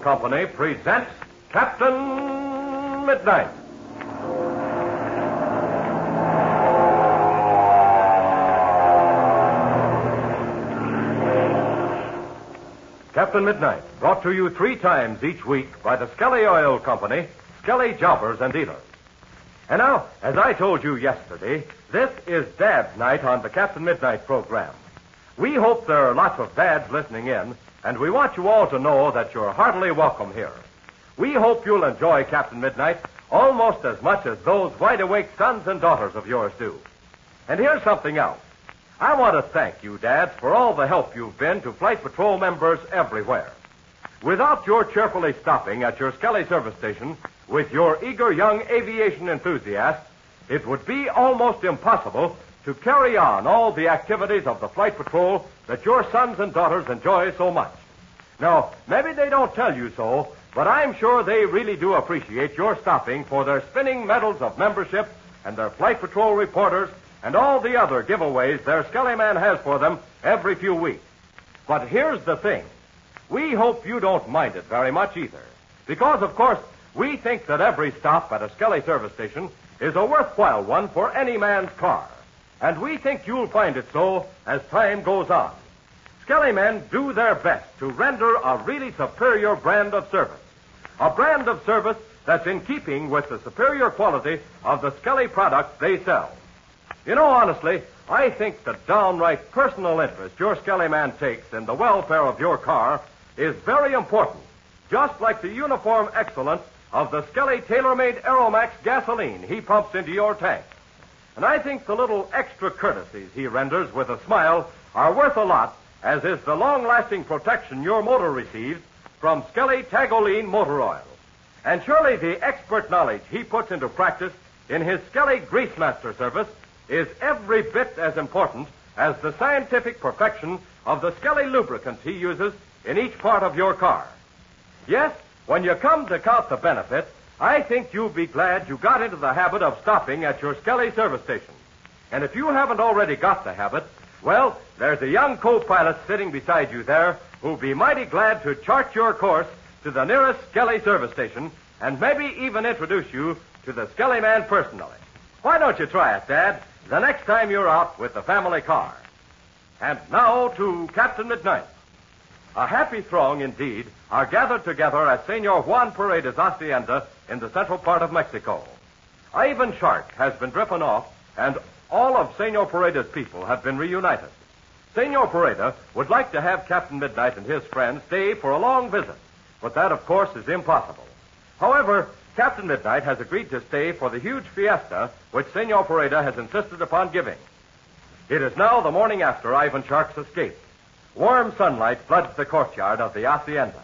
Company presents Captain Midnight. Captain Midnight, brought to you three times each week by the Skelly Oil Company, Skelly Jobbers and Dealers. And now, as I told you yesterday, this is Dad's night on the Captain Midnight program. We hope there are lots of dads listening in, and we want you all to know that you're heartily welcome here. We hope you'll enjoy Captain Midnight almost as much as those wide awake sons and daughters of yours do. And here's something else. I want to thank you, dads, for all the help you've been to Flight Patrol members everywhere. Without your cheerfully stopping at your Skelly service station with your eager young aviation enthusiasts, it would be almost impossible to carry on all the activities of the Flight Patrol that your sons and daughters enjoy so much. Now, maybe they don't tell you so, but I'm sure they really do appreciate your stopping for their spinning medals of membership and their Flight Patrol reporters and all the other giveaways their Skelly Man has for them every few weeks. But here's the thing. We hope you don't mind it very much either. Because, of course, we think that every stop at a Skelly service station is a worthwhile one for any man's car. And we think you'll find it so as time goes on. Skelly men do their best to render a really superior brand of service. A brand of service that's in keeping with the superior quality of the Skelly products they sell. You know, honestly, I think the downright personal interest your Skelly man takes in the welfare of your car is very important, just like the uniform excellence of the Skelly tailor-made Aromax gasoline he pumps into your tank. And I think the little extra courtesies he renders with a smile are worth a lot, as is the long-lasting protection your motor receives from Skelly Tagolene motor oil. And surely the expert knowledge he puts into practice in his Skelly Greasemaster service is every bit as important as the scientific perfection of the Skelly lubricants he uses in each part of your car. Yes, when you come to count the benefits, I think you'll be glad you got into the habit of stopping at your Skelly service station. And if you haven't already got the habit, well, there's a young co-pilot sitting beside you there who'll be mighty glad to chart your course to the nearest Skelly service station and maybe even introduce you to the Skelly man personally. Why don't you try it, Dad, the next time you're out with the family car? And now to Captain Midnight. A happy throng, indeed, are gathered together at Senor Juan Paredes' hacienda in the central part of Mexico. Ivan Shark has been driven off, and all of Senor Paredes' people have been reunited. Senor Paredes would like to have Captain Midnight and his friends stay for a long visit, but that, of course, is impossible. However, Captain Midnight has agreed to stay for the huge fiesta which Senor Paredes has insisted upon giving. It is now the morning after Ivan Shark's escape. Warm sunlight floods the courtyard of the hacienda.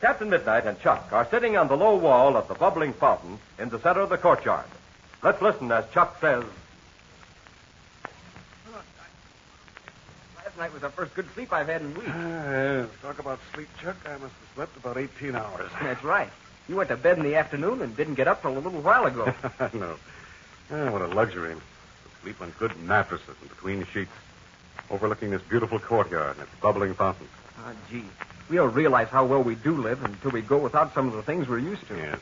Captain Midnight and Chuck are sitting on the low wall of the bubbling fountain in the center of the courtyard. Let's listen as Chuck says. Last night was the first good sleep I've had in weeks. Uh, talk about sleep, Chuck. I must have slept about 18 hours. That's right. You went to bed in the afternoon and didn't get up till a little while ago. no. Ah, what a luxury. To sleep on good mattresses and between sheets, overlooking this beautiful courtyard and its bubbling fountain. Ah, gee. We don't realize how well we do live until we go without some of the things we're used to. Yes.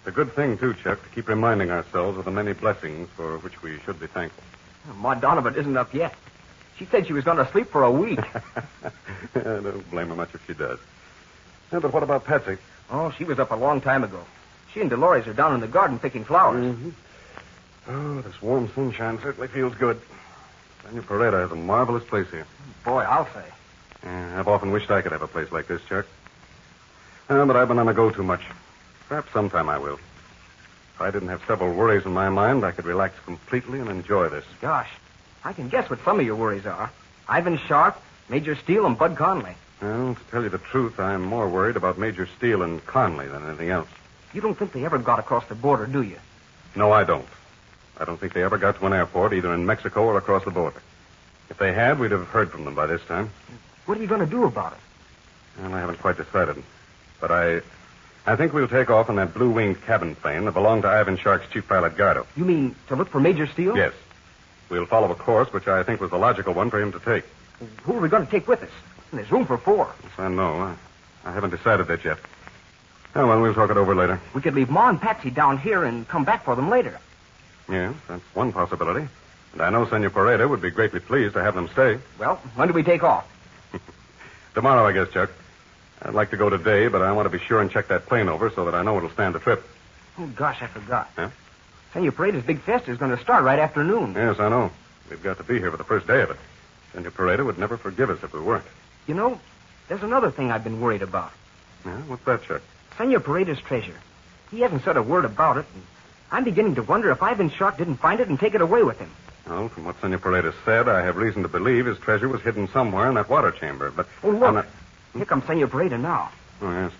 It's a good thing, too, Chuck, to keep reminding ourselves of the many blessings for which we should be thankful. Ma Donovan isn't up yet. She said she was going to sleep for a week. I don't blame her much if she does. Yeah, but what about Patsy? oh, she was up a long time ago. She and Dolores are down in the garden picking flowers. Mm-hmm. Oh, this warm sunshine certainly feels good. Senor Perada has a marvelous place here. Boy, I'll say. Yeah, I've often wished I could have a place like this, Chuck. Uh, but I've been on the go too much. Perhaps sometime I will. If I didn't have several worries in my mind, I could relax completely and enjoy this. Gosh, I can guess what some of your worries are. Ivan Shark, Major Steele, and Bud Conley. Well, to tell you the truth, I'm more worried about Major Steele and Conley than anything else. You don't think they ever got across the border, do you? No, I don't. I don't think they ever got to an airport, either in Mexico or across the border. If they had, we'd have heard from them by this time. What are you going to do about it? Well, I haven't quite decided. But I I think we'll take off in that blue-winged cabin plane that belonged to Ivan Shark's chief pilot, Gardo. You mean to look for Major Steele? Yes. We'll follow a course which I think was the logical one for him to take. Who are we going to take with us? There's room for four. Yes, I know. I, I haven't decided that yet. Oh, well, we'll talk it over later. We could leave Ma and Patsy down here and come back for them later. Yes, that's one possibility. And I know Senor Perada would be greatly pleased to have them stay. Well, when do we take off? Tomorrow, I guess, Chuck. I'd like to go today, but I want to be sure and check that plane over so that I know it'll stand the trip. Oh, gosh, I forgot. Huh? Senor Perada's big fiesta is going to start right after noon. Yes, I know. We've got to be here for the first day of it. Senor Perada would never forgive us if we weren't. You know, there's another thing I've been worried about. Yeah, what's that, Chuck? Senor Perada's treasure. He hasn't said a word about it, and I'm beginning to wonder if Ivan Shark didn't find it and take it away with him. Well, from what Senor Paredes said, I have reason to believe his treasure was hidden somewhere in that water chamber. But Oh, I'm look. not- Here comes Senor Paredes now. Oh, yes.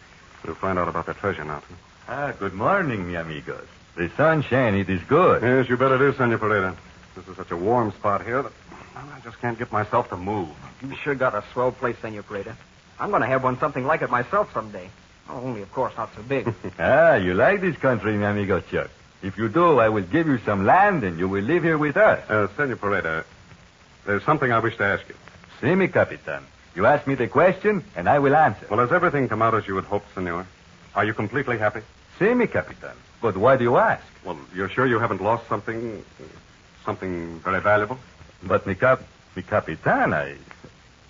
We'll find out about that treasure now. too. Ah, good morning, mi amigos. The sunshine, it is good. Yes, you bet it is, Senor Paredes. This is such a warm spot here that I just can't get myself to move. You sure got a swell place, Senor Paredes. I'm going to have one something like it myself someday. Oh, only, of course, not so big. Ah, you like this country, mi amigo Chuck. If you do, I will give you some land and you will live here with us. Uh, Senor Perada, there's something I wish to ask you. See me, Capitan. You ask me the question, and I will answer. Well, has everything come out as you had hoped, Senor? Are you completely happy? See me, Capitan. But why do you ask? Well, you're sure you haven't lost something, something very valuable? But mi cap, mi Capitan, I...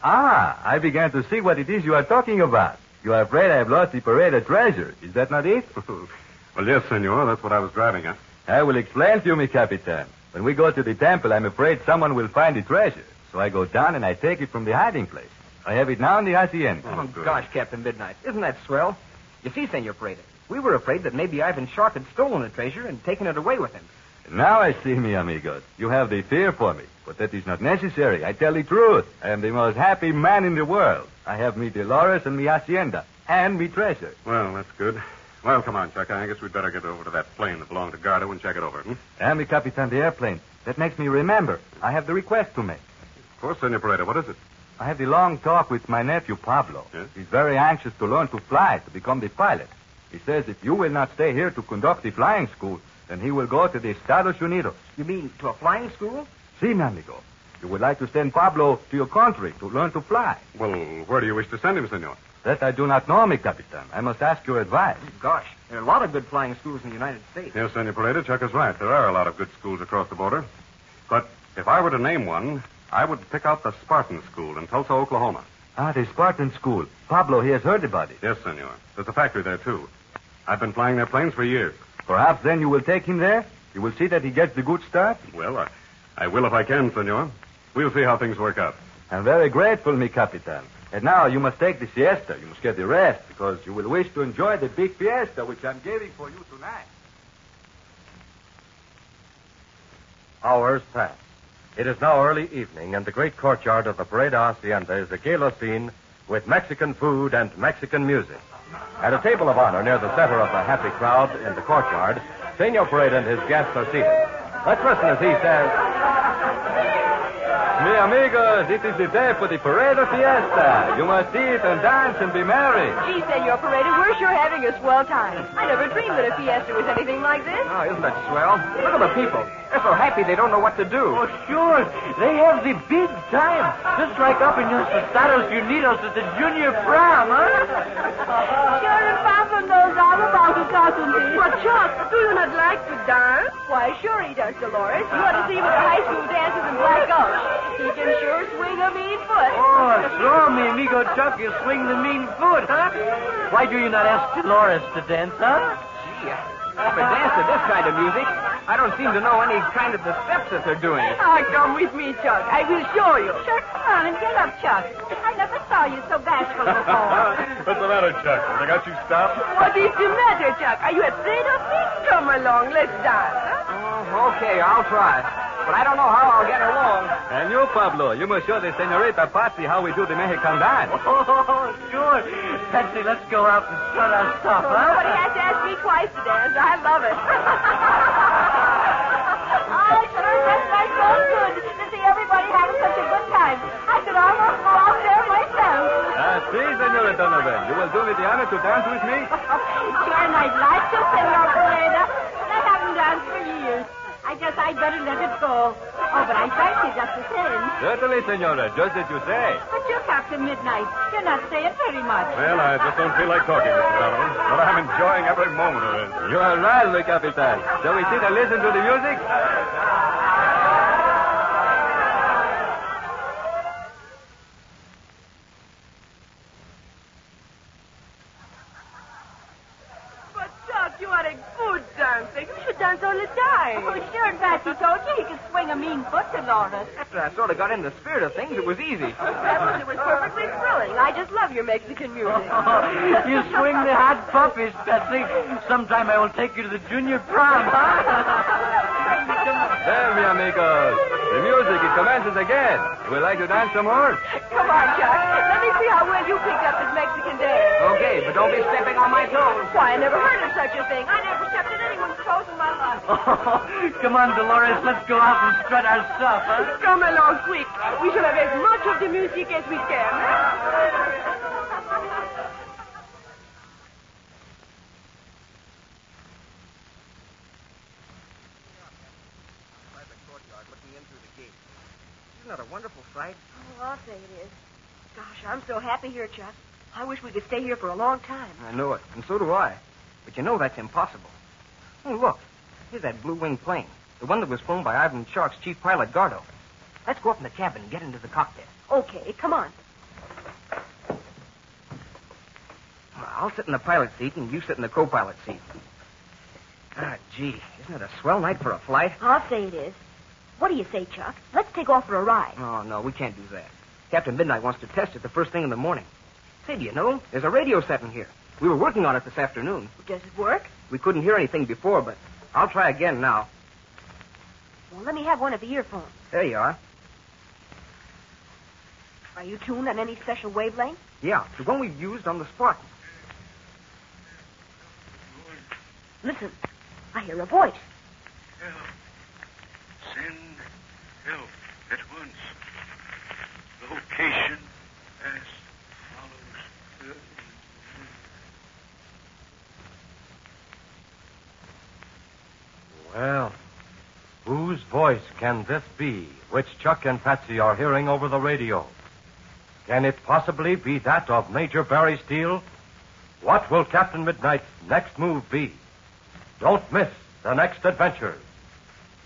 Ah, I began to see what it is you are talking about. You are afraid I have lost the Perada treasure. Is that not it? well, yes, Senor. That's what I was driving at. I will explain to you, mi Capitan. When we go to the temple, I'm afraid someone will find the treasure. So I go down and I take it from the hiding place. I have it now in the hacienda. Oh, good. gosh, Captain Midnight. Isn't that swell? You see, Senor Perada, we were afraid that maybe Ivan Shark had stolen the treasure and taken it away with him. Now I see, mi amigos. You have the fear for me. But that is not necessary. I tell the truth. I am the most happy man in the world. I have me Dolores and me hacienda. And me treasure. Well, that's good. Well, come on, Chuck. I guess we'd better get over to that plane that belonged to Gardo and check it over. Hmm? And me Capitan the airplane. That makes me remember. I have the request to make. Of course, Senor Perada. What is it? I had the long talk with my nephew Pablo. Yes? He's very anxious to learn to fly, to become the pilot. He says if you will not stay here to conduct the flying school, then he will go to the Estados Unidos. You mean to a flying school? Si, mi amigo. You would like to send Pablo to your country to learn to fly. Well, where do you wish to send him, Senor? That I do not know, mi Capitan. I must ask your advice. Gosh, there are a lot of good flying schools in the United States. Yes, Senor Perada, Chuck is right. There are a lot of good schools across the border. But if I were to name one, I would pick out the Spartan School in Tulsa, Oklahoma. Ah, the Spartan school. Pablo, he has heard about it. Yes, Senor. There's a factory there, too. I've been flying their planes for years. Perhaps then you will take him there? You will see that he gets the good start? Well, I, I will if I can, Senor. We'll see how things work out. I'm very grateful, mi Capitan. And now you must take the siesta. You must get the rest because you will wish to enjoy the big fiesta which I'm giving for you tonight. Hours pass. It is now early evening, and the great courtyard of the Perada Hacienda is a gala scene with Mexican food and Mexican music. At a table of honor near the center of the happy crowd in the courtyard, Senor Perada and his guests are seated. Let's listen as he says, Mi amigos, it is the day for the Perada Fiesta. You must eat and dance and be merry. Gee, Senor Perada, we're sure having a swell time. I never dreamed that a fiesta was anything like this. Oh, isn't that swell? Look at the people. They're so happy they don't know what to do. Oh, sure. They have the big time. Just like up in los Estados Unidos at the junior prom, huh? Sure, and Papa knows all about it, doesn't he? Chuck, do you not like to dance? Why, sure he does, Dolores. You ought to see him at the high school dances in Black Gulch. Oh, he can sure swing a mean foot. Oh, sure, mi amigo Chuck, you swing the mean foot, huh? Why do you not ask Dolores to dance, huh? Gee, if I dance to this kind of music, I don't seem to know any kind of the steps that they're doing. Ah, come with me, Chuck. I will show you. Sure, come on and get up, Chuck. I never saw you so bashful before. What's the matter, Chuck? Have they got you stopped? What is the matter, Chuck? Are you afraid of me? Come along, let's dance. Huh? Oh, okay, I'll try. But I don't know how I'll get along. And you, Pablo, you must show the senorita Patsy how we do the Mexican dance. Oh, sure. Patsy, let's go out and strut our stuff, Nobody has to ask me twice to dance. I love it. I sure just felt so good to see everybody having such a good time. I could almost go out there myself. Ah, see, Senora Donovan, you will do me the honor to dance with me? sure, and I'd like to, Senor Perada, but I haven't danced for years. I guess I'd better let it go. Oh, but I thank you just the same. Certainly, senora, just as you say. But you're Captain Midnight. You're not saying very much. Well, I just don't feel like talking, Mr. Donovan. But I'm enjoying every moment of it. You are right, mi capitan. Shall we sit and listen to the music? But, Chuck, you are a good dancer. You should dance all the time. Oh, sure, Patsy told you he could swing a mean foot, Dolores. After I sort of got in the spirit of things, it was easy. That it was perfectly thrilling. I just love your Mexican music. you swing the hot puppies, Betsy. Sometime I will take you to the junior prom. There, mi amigos. The music, it commences again. Would you like to dance some more? Come on, Chuck. Let me see how well you picked up this Mexican dance. Okay, but don't be stepping on my toes. Why, I never heard of such a thing. I never stepped on anyone's toes in my life. Come on, Dolores. Let's go out and strut our stuff, huh? Come along quick. We shall have as much of the music as we can. Isn't that a wonderful sight? Oh, I'll say it is. Gosh, I'm so happy here, Chuck. I wish we could stay here for a long time. I know it, and so do I. But you know that's impossible. Oh, look. Here's that blue wing plane. The one that was flown by Ivan Shark's chief pilot, Gardo. Let's go up in the cabin and get into the cockpit. Okay, come on. I'll sit in the pilot seat and you sit in the co-pilot seat. Ah, gee, isn't it a swell night for a flight? I'll say it is. What do you say, Chuck? Let's take off for a ride. Oh, no, we can't do that. Captain Midnight wants to test it the first thing in the morning. Say, do you know, there's a radio set in here. We were working on it this afternoon. Does it work? We couldn't hear anything before, but I'll try again now. Well, let me have one of the earphones. There you are. Are you tuned on any special wavelength? Yeah, the one we've used on the Spartan. Listen, I hear a voice. Help. Send help at once. Location Well, whose voice can this be which Chuck and Patsy are hearing over the radio? Can it possibly be that of Major Barry Steele? What will Captain Midnight's next move be? Don't miss the next adventure.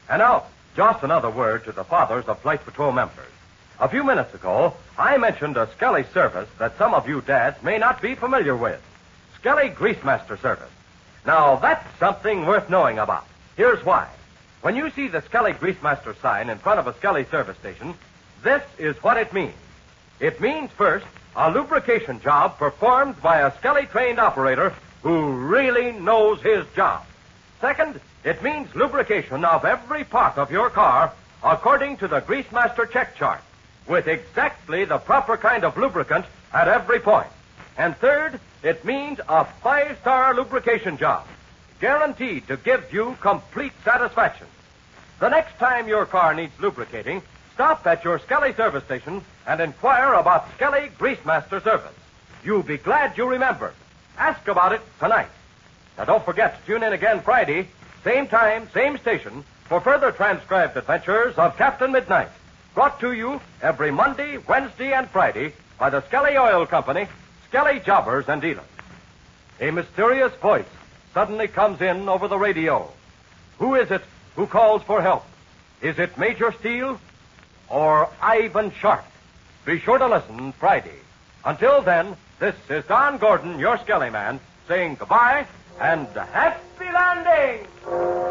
And now, just another word to the fathers of Flight Patrol members. A few minutes ago, I mentioned a Skelly service that some of you dads may not be familiar with. Skelly Greasemaster Service. Now, that's something worth knowing about. Here's why. When you see the Skelly Greasemaster sign in front of a Skelly service station, this is what it means. It means, first, a lubrication job performed by a Skelly trained operator who really knows his job. Second, it means lubrication of every part of your car according to the Greasemaster check chart, with exactly the proper kind of lubricant at every point. And third, it means a five star lubrication job, guaranteed to give you complete satisfaction. The next time your car needs lubricating, stop at your Skelly service station and inquire about Skelly Greasemaster service. You'll be glad you remembered. Ask about it tonight. Now don't forget to tune in again Friday, same time, same station, for further transcribed adventures of Captain Midnight. Brought to you every Monday, Wednesday, and Friday by the Skelly Oil Company, Skelly Jobbers and Dealers. A mysterious voice suddenly comes in over the radio. Who is it who calls for help? Is it Major Steele or Ivan Shark? Be sure to listen Friday. Until then, this is Don Gordon, your Skelly man, saying goodbye and happy landing.